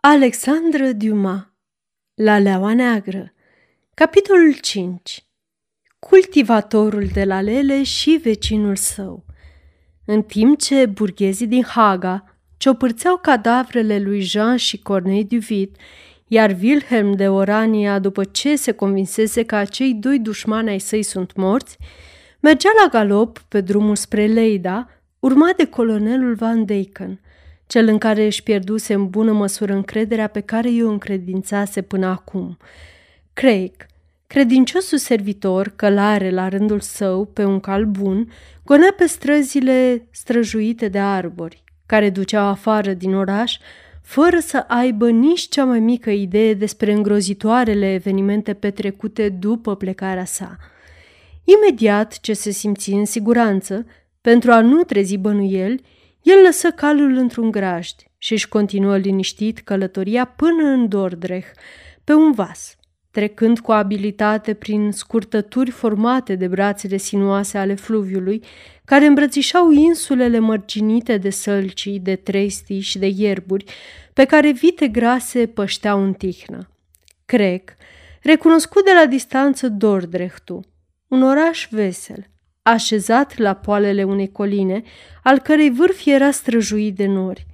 Alexandre Dumas La Leaua Neagră Capitolul 5 Cultivatorul de la lele și vecinul său. În timp ce burghezii din Haga ciopârțeau cadavrele lui Jean și Cornei Duvit, iar Wilhelm de Orania, după ce se convinsese că acei doi dușmani ai săi sunt morți, mergea la galop pe drumul spre Leida, urmat de colonelul Van Deken – cel în care își pierduse în bună măsură încrederea pe care i-o încredințase până acum. Craig, credinciosul servitor, călare la rândul său pe un cal bun, gonea pe străzile străjuite de arbori, care duceau afară din oraș, fără să aibă nici cea mai mică idee despre îngrozitoarele evenimente petrecute după plecarea sa. Imediat ce se simți în siguranță, pentru a nu trezi bănuieli, el lăsă calul într-un grajd și își continuă liniștit călătoria până în Dordrecht, pe un vas, trecând cu abilitate prin scurtături formate de brațele sinuoase ale fluviului, care îmbrățișau insulele mărginite de sălcii, de trestii și de ierburi, pe care vite grase pășteau în tihnă. Crec, recunoscut de la distanță Dordrechtul, un oraș vesel, așezat la poalele unei coline, al cărei vârf era străjuit de nori.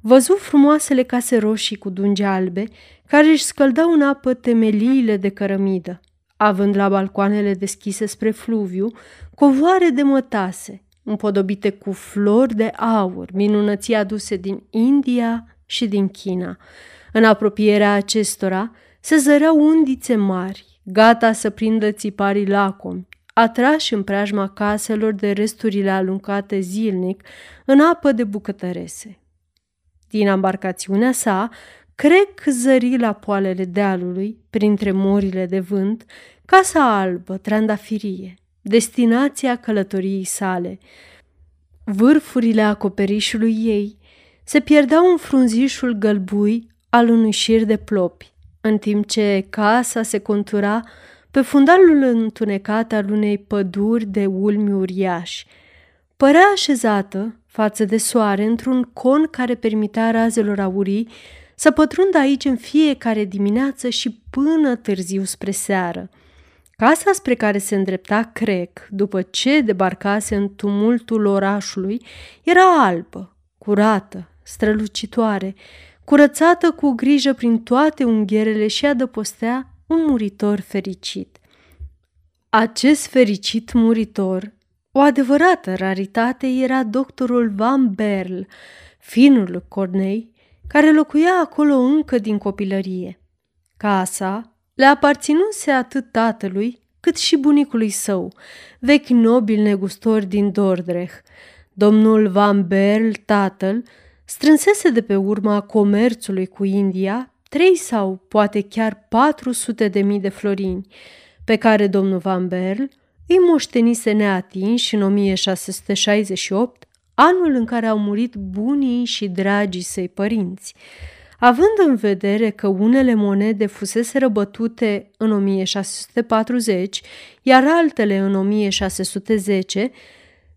Văzu frumoasele case roșii cu dungi albe, care își scăldau în apă temeliile de cărămidă, având la balcoanele deschise spre fluviu covoare de mătase, împodobite cu flori de aur, minunății aduse din India și din China. În apropierea acestora se zăreau undițe mari, gata să prindă țiparii lacomi, atrași în preajma caselor de resturile aluncate zilnic în apă de bucătărese. Din embarcațiunea sa, Crec zări la poalele dealului, printre morile de vânt, casa albă, trandafirie, destinația călătoriei sale. Vârfurile acoperișului ei se pierdeau în frunzișul gălbui al unui șir de plopi, în timp ce casa se contura pe fundalul întunecat al unei păduri de ulmi uriași. Părea așezată față de soare într-un con care permitea razelor aurii să pătrundă aici în fiecare dimineață și până târziu spre seară. Casa spre care se îndrepta Crec, după ce debarcase în tumultul orașului, era albă, curată, strălucitoare, curățată cu grijă prin toate ungherele și adăpostea un muritor fericit. Acest fericit muritor, o adevărată raritate, era doctorul Van Berl, finul Cornei, care locuia acolo încă din copilărie. Casa le aparținuse atât tatălui cât și bunicului său, vechi nobil negustor din Dordrecht. Domnul Van Berl, tatăl, strânsese de pe urma comerțului cu India trei sau poate chiar 400 de mii de florini, pe care domnul Van Berl îi moștenise neatinși în 1668, anul în care au murit bunii și dragii săi părinți. Având în vedere că unele monede fusese răbătute în 1640, iar altele în 1610,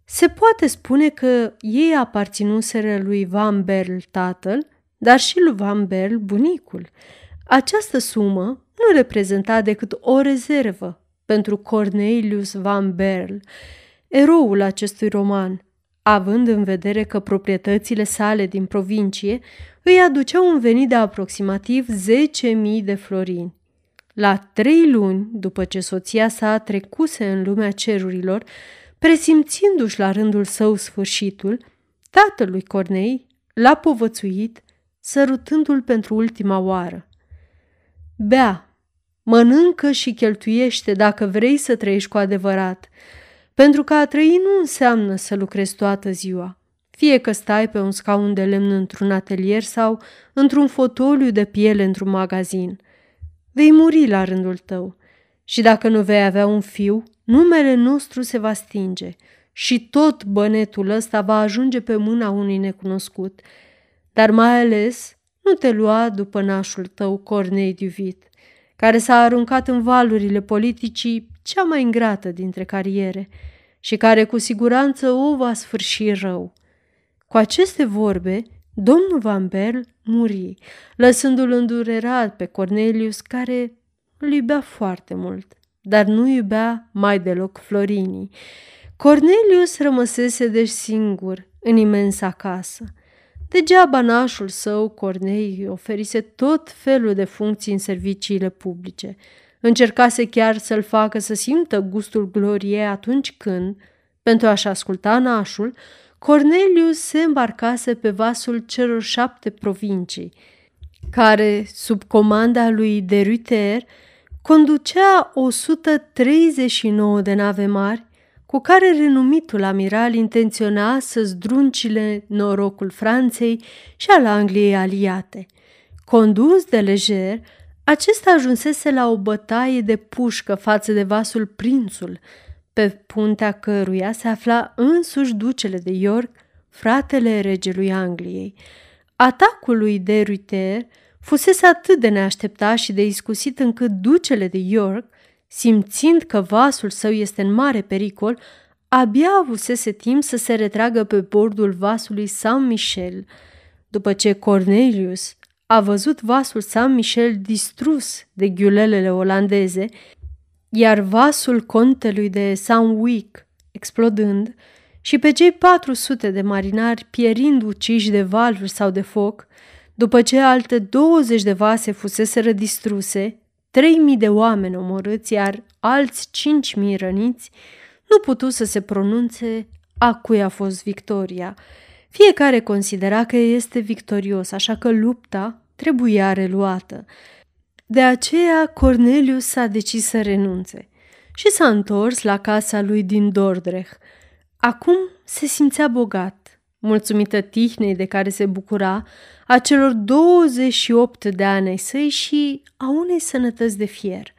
se poate spune că ei aparținuseră lui Van Berl tatăl, dar și lui Van Berl bunicul. Această sumă nu reprezenta decât o rezervă pentru Cornelius Van Berl, eroul acestui roman, având în vedere că proprietățile sale din provincie îi aduceau un venit de aproximativ 10.000 de florini. La trei luni după ce soția sa trecuse în lumea cerurilor, presimțindu-și la rândul său sfârșitul, tatălui Cornei l-a povățuit sărutându-l pentru ultima oară. Bea, mănâncă și cheltuiește dacă vrei să trăiești cu adevărat, pentru că a trăi nu înseamnă să lucrezi toată ziua, fie că stai pe un scaun de lemn într-un atelier sau într-un fotoliu de piele într-un magazin. Vei muri la rândul tău și dacă nu vei avea un fiu, numele nostru se va stinge și tot bănetul ăsta va ajunge pe mâna unui necunoscut – dar mai ales nu te lua după nașul tău Cornei Duvit, care s-a aruncat în valurile politicii cea mai ingrată dintre cariere și care cu siguranță o va sfârși rău. Cu aceste vorbe, Domnul Van Berl muri, lăsându-l îndurerat pe Cornelius, care îl iubea foarte mult, dar nu iubea mai deloc Florinii. Cornelius rămăsese deci singur în imensa casă. Degeaba nașul său, Cornei, oferise tot felul de funcții în serviciile publice. Încercase chiar să-l facă să simtă gustul gloriei atunci când, pentru a-și asculta nașul, Cornelius se îmbarcase pe vasul celor șapte provincii, care, sub comanda lui de Ruter, conducea 139 de nave mari cu care renumitul amiral intenționa să zdruncile norocul Franței și al Angliei aliate. Condus de lejer, acesta ajunsese la o bătaie de pușcă față de vasul Prințul, pe puntea căruia se afla însuși ducele de York, fratele regelui Angliei. Atacul lui de Ruiter fusese atât de neașteptat și de iscusit încât ducele de York, simțind că vasul său este în mare pericol, abia avusese timp să se retragă pe bordul vasului Saint-Michel. După ce Cornelius a văzut vasul Saint-Michel distrus de ghiulelele olandeze, iar vasul contelui de Saint-Wick explodând și pe cei 400 de marinari pierind uciși de valuri sau de foc, după ce alte 20 de vase fusese distruse, 3000 de oameni omorâți, iar alți 5000 răniți, nu putu să se pronunțe a cui a fost victoria. Fiecare considera că este victorios, așa că lupta trebuia reluată. De aceea Cornelius s-a decis să renunțe și s-a întors la casa lui din Dordrecht. Acum se simțea bogat, mulțumită tihnei de care se bucura, a celor 28 de ani ai săi și a unei sănătăți de fier.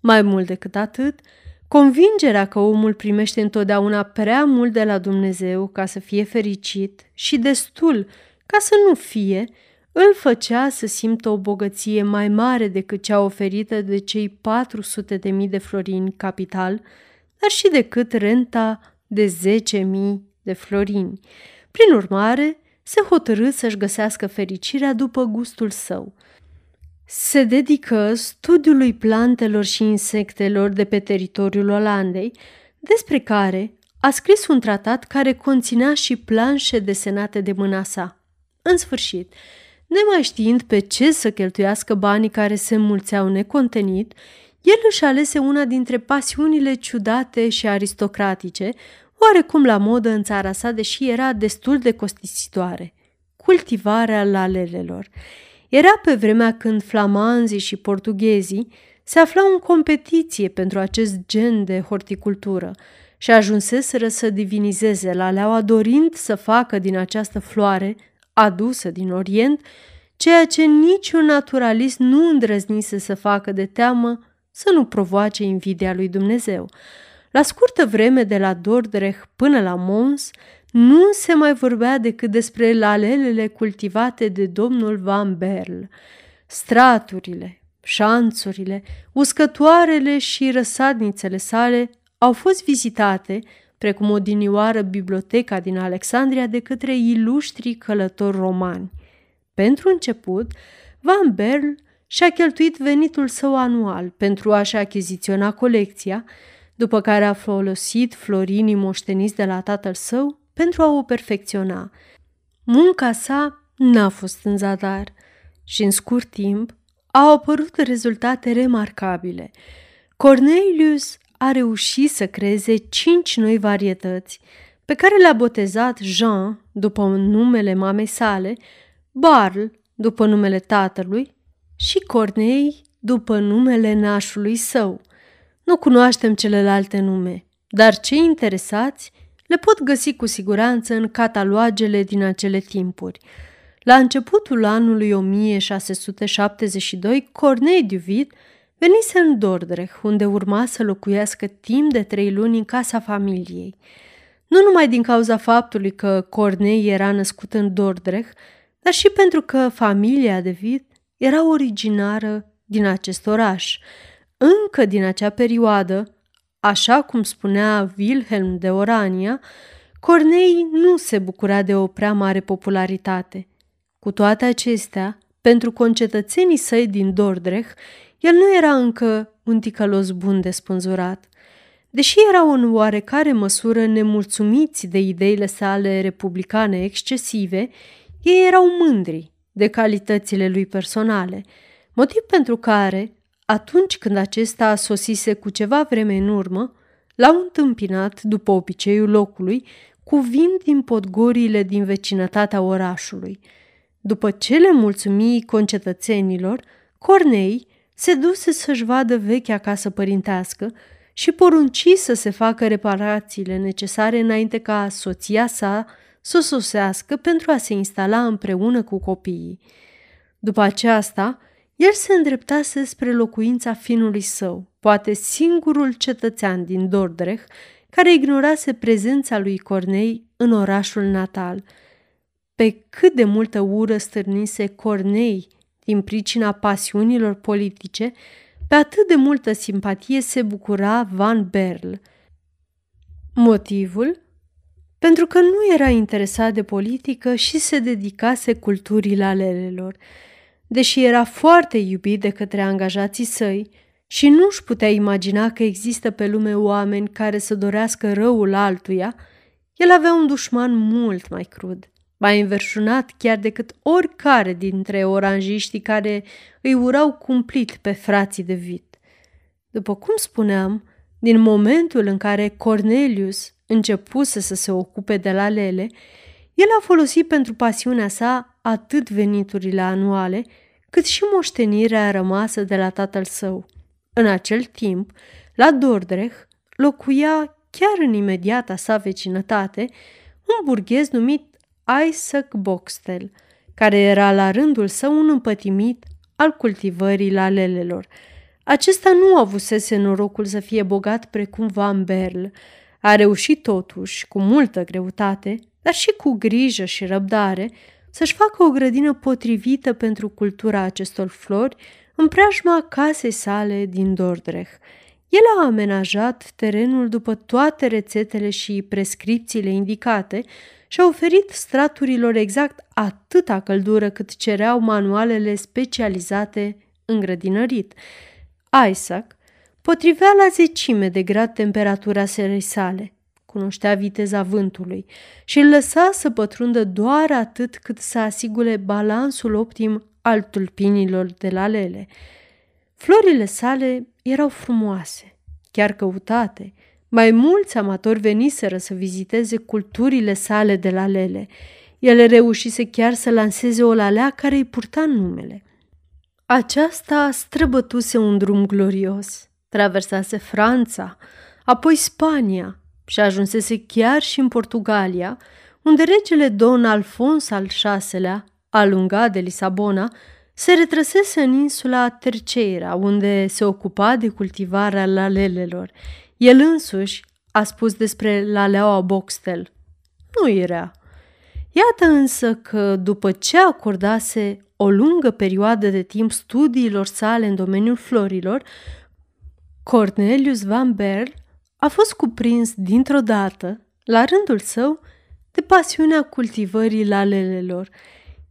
Mai mult decât atât, convingerea că omul primește întotdeauna prea mult de la Dumnezeu ca să fie fericit și destul ca să nu fie, îl făcea să simtă o bogăție mai mare decât cea oferită de cei 400 de mii de florini capital, dar și decât renta de 10.000 de florini. Prin urmare, se hotărâ să-și găsească fericirea după gustul său. Se dedică studiului plantelor și insectelor de pe teritoriul Olandei, despre care a scris un tratat care conținea și planșe desenate de mâna sa. În sfârșit, Nemai știind pe ce să cheltuiască banii care se mulțeau necontenit, el își alese una dintre pasiunile ciudate și aristocratice, oarecum la modă în țara sa, deși era destul de costisitoare. Cultivarea lalelelor. Era pe vremea când flamanzii și portughezii se aflau în competiție pentru acest gen de horticultură și ajunseseră să divinizeze laleaua dorind să facă din această floare adusă din Orient, ceea ce niciun naturalist nu îndrăznise să facă de teamă să nu provoace invidia lui Dumnezeu. La scurtă vreme de la Dordrecht până la Mons, nu se mai vorbea decât despre lalelele cultivate de domnul Van Berl. Straturile, șanțurile, uscătoarele și răsadnițele sale au fost vizitate precum o dinioară biblioteca din Alexandria de către iluștri călători romani. Pentru început, Van Berl și-a cheltuit venitul său anual pentru a-și achiziționa colecția, după care a folosit florinii moșteniți de la tatăl său pentru a o perfecționa. Munca sa n-a fost în zadar și în scurt timp au apărut rezultate remarcabile. Cornelius a reușit să creeze cinci noi varietăți, pe care le-a botezat Jean după numele mamei sale, Barl după numele tatălui și Cornei după numele nașului său. Nu cunoaștem celelalte nume, dar cei interesați le pot găsi cu siguranță în catalogele din acele timpuri. La începutul anului 1672, Cornei Duvid Venise în Dordrecht, unde urma să locuiască timp de trei luni în casa familiei. Nu numai din cauza faptului că Cornei era născut în Dordrecht, dar și pentru că familia de Vid era originară din acest oraș. Încă din acea perioadă, așa cum spunea Wilhelm de Orania, Cornei nu se bucura de o prea mare popularitate. Cu toate acestea, pentru concetățenii săi din Dordrecht, el nu era încă un ticălos bun de spânzurat. Deși erau în oarecare măsură nemulțumiți de ideile sale republicane excesive, ei erau mândri de calitățile lui personale, motiv pentru care, atunci când acesta sosise cu ceva vreme în urmă, l-au întâmpinat, după obiceiul locului, cu vin din podgorile din vecinătatea orașului. După ce le mulțumi concetățenilor, Cornei se duse să-și vadă vechea casă părintească și porunci să se facă reparațiile necesare înainte ca soția sa să sosească pentru a se instala împreună cu copiii. După aceasta, el se îndreptase spre locuința finului său, poate singurul cetățean din Dordrecht care ignorase prezența lui Cornei în orașul natal. Pe cât de multă ură stârnise Cornei din pricina pasiunilor politice, pe atât de multă simpatie se bucura Van Berl. Motivul? Pentru că nu era interesat de politică și se dedicase culturii lalelelor. Deși era foarte iubit de către angajații săi și nu își putea imagina că există pe lume oameni care să dorească răul altuia, el avea un dușman mult mai crud mai înverșunat chiar decât oricare dintre oranjiștii care îi urau cumplit pe frații de vit. După cum spuneam, din momentul în care Cornelius începuse să se ocupe de la lele, el a folosit pentru pasiunea sa atât veniturile anuale, cât și moștenirea rămasă de la tatăl său. În acel timp, la Dordrecht, locuia chiar în imediata sa vecinătate un burghez numit Isaac Boxtel, care era la rândul său un împătimit al cultivării lalelelor. Acesta nu avusese norocul să fie bogat precum Van Berl. A reușit totuși, cu multă greutate, dar și cu grijă și răbdare, să-și facă o grădină potrivită pentru cultura acestor flori în preajma casei sale din Dordrecht. El a amenajat terenul după toate rețetele și prescripțiile indicate și a oferit straturilor exact atâta căldură cât cereau manualele specializate în grădinărit. Isaac potrivea la zecime de grad temperatura serei sale, cunoștea viteza vântului și îl lăsa să pătrundă doar atât cât să asigure balansul optim al tulpinilor de la lele. Florile sale erau frumoase, chiar căutate, mai mulți amatori veniseră să viziteze culturile sale de la Lele. El reușise chiar să lanseze o lalea care îi purta numele. Aceasta străbătuse un drum glorios, traversase Franța, apoi Spania și ajunsese chiar și în Portugalia, unde regele Don Alfons al VI-lea, alungat de Lisabona, se retrăsese în insula Terceira, unde se ocupa de cultivarea lalelelor, el însuși a spus despre Laleaua Boxtel. Nu era. Iată însă că după ce acordase o lungă perioadă de timp studiilor sale în domeniul florilor, Cornelius Van Berl a fost cuprins dintr-o dată, la rândul său, de pasiunea cultivării lalelelor.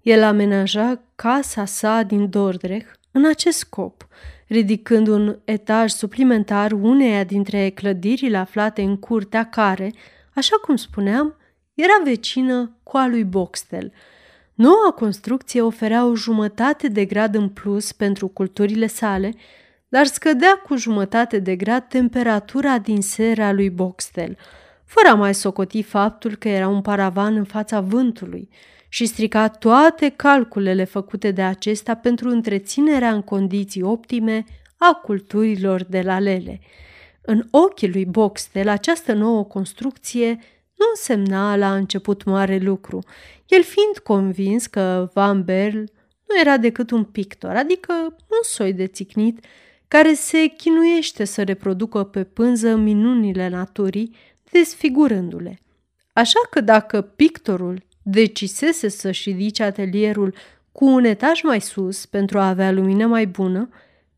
El amenaja casa sa din Dordrecht în acest scop, ridicând un etaj suplimentar uneia dintre clădirile aflate în curtea care, așa cum spuneam, era vecină cu a lui Boxtel. Noua construcție oferea o jumătate de grad în plus pentru culturile sale, dar scădea cu jumătate de grad temperatura din seara lui Boxtel, fără a mai socoti faptul că era un paravan în fața vântului – și strica toate calculele făcute de acesta pentru întreținerea în condiții optime a culturilor de la lele. În ochii lui Boxtel, această nouă construcție nu însemna la început mare lucru, el fiind convins că Van Berl nu era decât un pictor, adică un soi de țicnit care se chinuiește să reproducă pe pânză minunile naturii, desfigurându-le. Așa că dacă pictorul decisese să-și ridice atelierul cu un etaj mai sus pentru a avea lumină mai bună,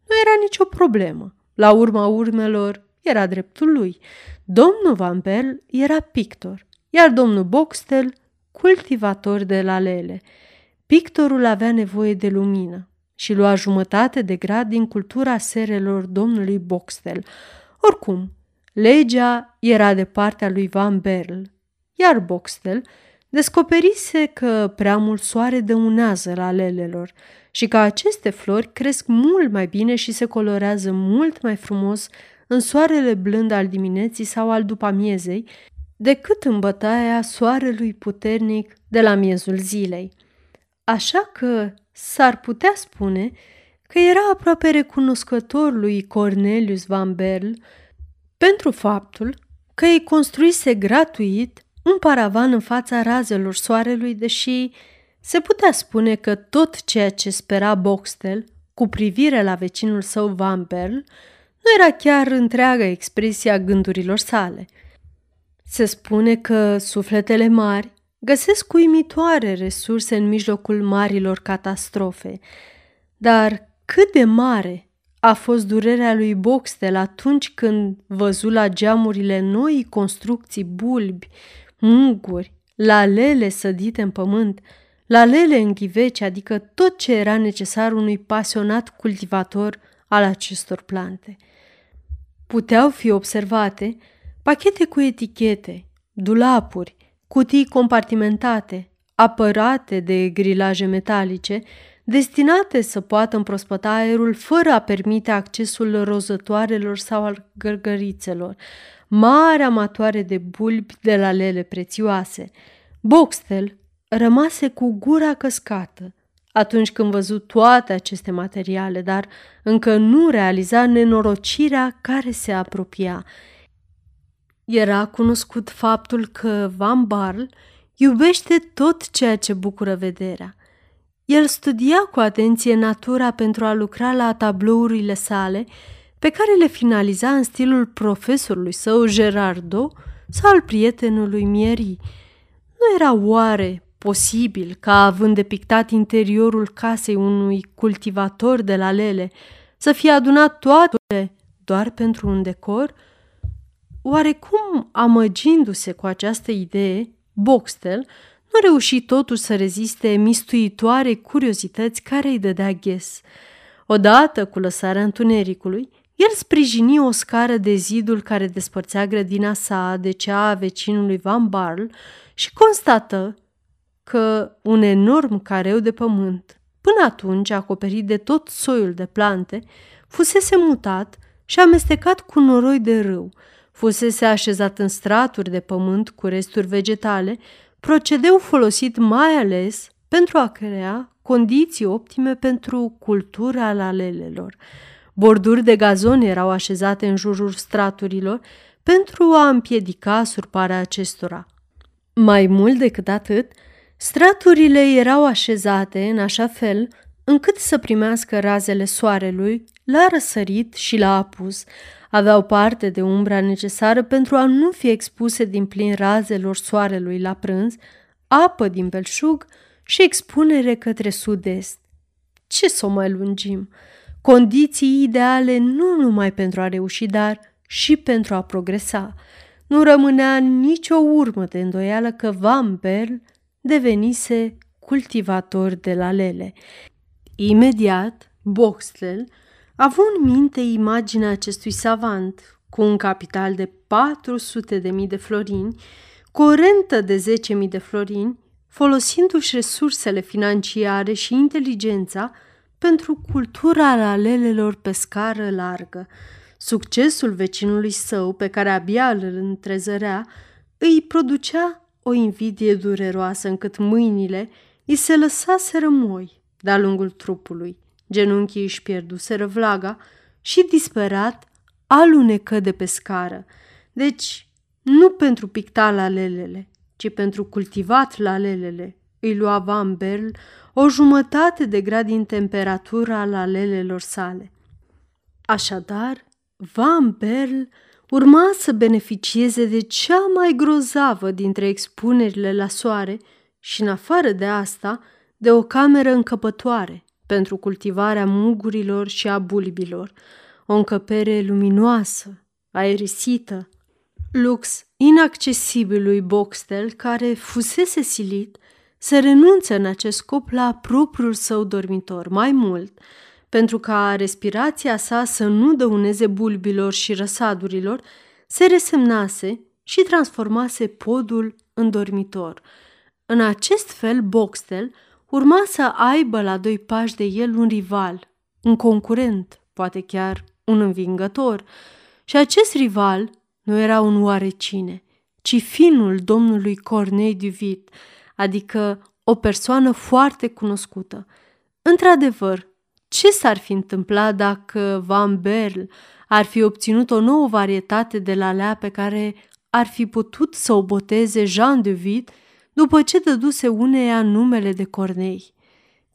nu era nicio problemă. La urma urmelor, era dreptul lui. Domnul Van Bell era pictor, iar domnul Boxtel cultivator de lalele. pictorul avea nevoie de lumină și lua jumătate de grad din cultura serelor domnului Boxtel. Oricum, legea era de partea lui Van Berl, iar Boxtel descoperise că prea mult soare dăunează la lelelor și că aceste flori cresc mult mai bine și se colorează mult mai frumos în soarele blând al dimineții sau al după amiezei, decât în bătaia soarelui puternic de la miezul zilei. Așa că s-ar putea spune că era aproape recunoscător lui Cornelius Van Berl pentru faptul că îi construise gratuit un paravan în fața razelor soarelui, deși se putea spune că tot ceea ce spera Boxtel cu privire la vecinul său Van Berl nu era chiar întreaga expresie a gândurilor sale. Se spune că sufletele mari găsesc uimitoare resurse în mijlocul marilor catastrofe, dar cât de mare a fost durerea lui Boxtel atunci când văzu la geamurile noi construcții bulbi, muguri, lalele sădite în pământ, lalele în ghiveci, adică tot ce era necesar unui pasionat cultivator al acestor plante. Puteau fi observate pachete cu etichete, dulapuri, cutii compartimentate, apărate de grilaje metalice, destinate să poată împrospăta aerul fără a permite accesul rozătoarelor sau al gărgărițelor, mari amatoare de bulbi de la lele prețioase. Boxtel rămase cu gura căscată atunci când văzu toate aceste materiale, dar încă nu realiza nenorocirea care se apropia. Era cunoscut faptul că Van Barl iubește tot ceea ce bucură vederea. El studia cu atenție natura pentru a lucra la tablourile sale, pe care le finaliza în stilul profesorului său Gerardo sau al prietenului Mieri. Nu era oare posibil ca, având depictat interiorul casei unui cultivator de la lele, să fie adunat toate doar pentru un decor? Oarecum amăgindu-se cu această idee, Boxtel nu reuși totuși să reziste mistuitoare curiozități care îi dădea ghes. Odată cu lăsarea întunericului, el sprijini o scară de zidul care despărțea grădina sa de cea a vecinului Van Barl și constată că un enorm careu de pământ, până atunci acoperit de tot soiul de plante, fusese mutat și amestecat cu noroi de râu, fusese așezat în straturi de pământ cu resturi vegetale, procedeu folosit mai ales pentru a crea condiții optime pentru cultura lalelelor. Borduri de gazon erau așezate în jurul straturilor pentru a împiedica surparea acestora. Mai mult decât atât, straturile erau așezate în așa fel încât să primească razele soarelui la răsărit și la apus, aveau parte de umbra necesară pentru a nu fi expuse din plin razelor soarelui la prânz, apă din belșug și expunere către sud-est. Ce să o mai lungim? Condiții ideale nu numai pentru a reuși, dar și pentru a progresa. Nu rămânea nicio urmă de îndoială că Van Berl devenise cultivator de la lele. Imediat, Boxtel a avut în minte imaginea acestui savant cu un capital de 400 de mii de florini, cu o rentă de 10.000 de florini, folosindu-și resursele financiare și inteligența pentru cultura alelelor pe scară largă. Succesul vecinului său, pe care abia îl întrezărea, îi producea o invidie dureroasă încât mâinile îi se lăsaseră moi de-a lungul trupului. Genunchii își pierduseră vlaga și, disperat, alunecă de pe scară. Deci, nu pentru picta la lelele, ci pentru cultivat la lelele, îi lua Van Berl o jumătate de grad din temperatura la lelelor sale. Așadar, Van Berl urma să beneficieze de cea mai grozavă dintre expunerile la soare și, în afară de asta, de o cameră încăpătoare, pentru cultivarea mugurilor și a bulbilor, o încăpere luminoasă, aerisită, lux inaccesibil lui Boxtel, care fusese silit să renunțe în acest scop la propriul său dormitor. Mai mult, pentru ca respirația sa să nu dăuneze bulbilor și răsadurilor, se resemnase și transformase podul în dormitor. În acest fel, Boxtel urma să aibă la doi pași de el un rival, un concurent, poate chiar un învingător. Și acest rival nu era un oarecine, ci finul domnului Cornei Duvit, adică o persoană foarte cunoscută. Într-adevăr, ce s-ar fi întâmplat dacă Van Berl ar fi obținut o nouă varietate de lalea pe care ar fi putut să o boteze Jean de Vid după ce dăduse uneia numele de Cornei.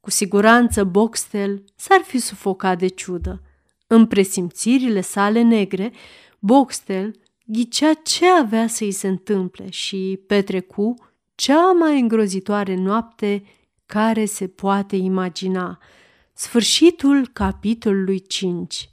Cu siguranță Boxtel s-ar fi sufocat de ciudă. În presimțirile sale negre, Boxtel ghicea ce avea să-i se întâmple și petrecu cea mai îngrozitoare noapte care se poate imagina. Sfârșitul capitolului 5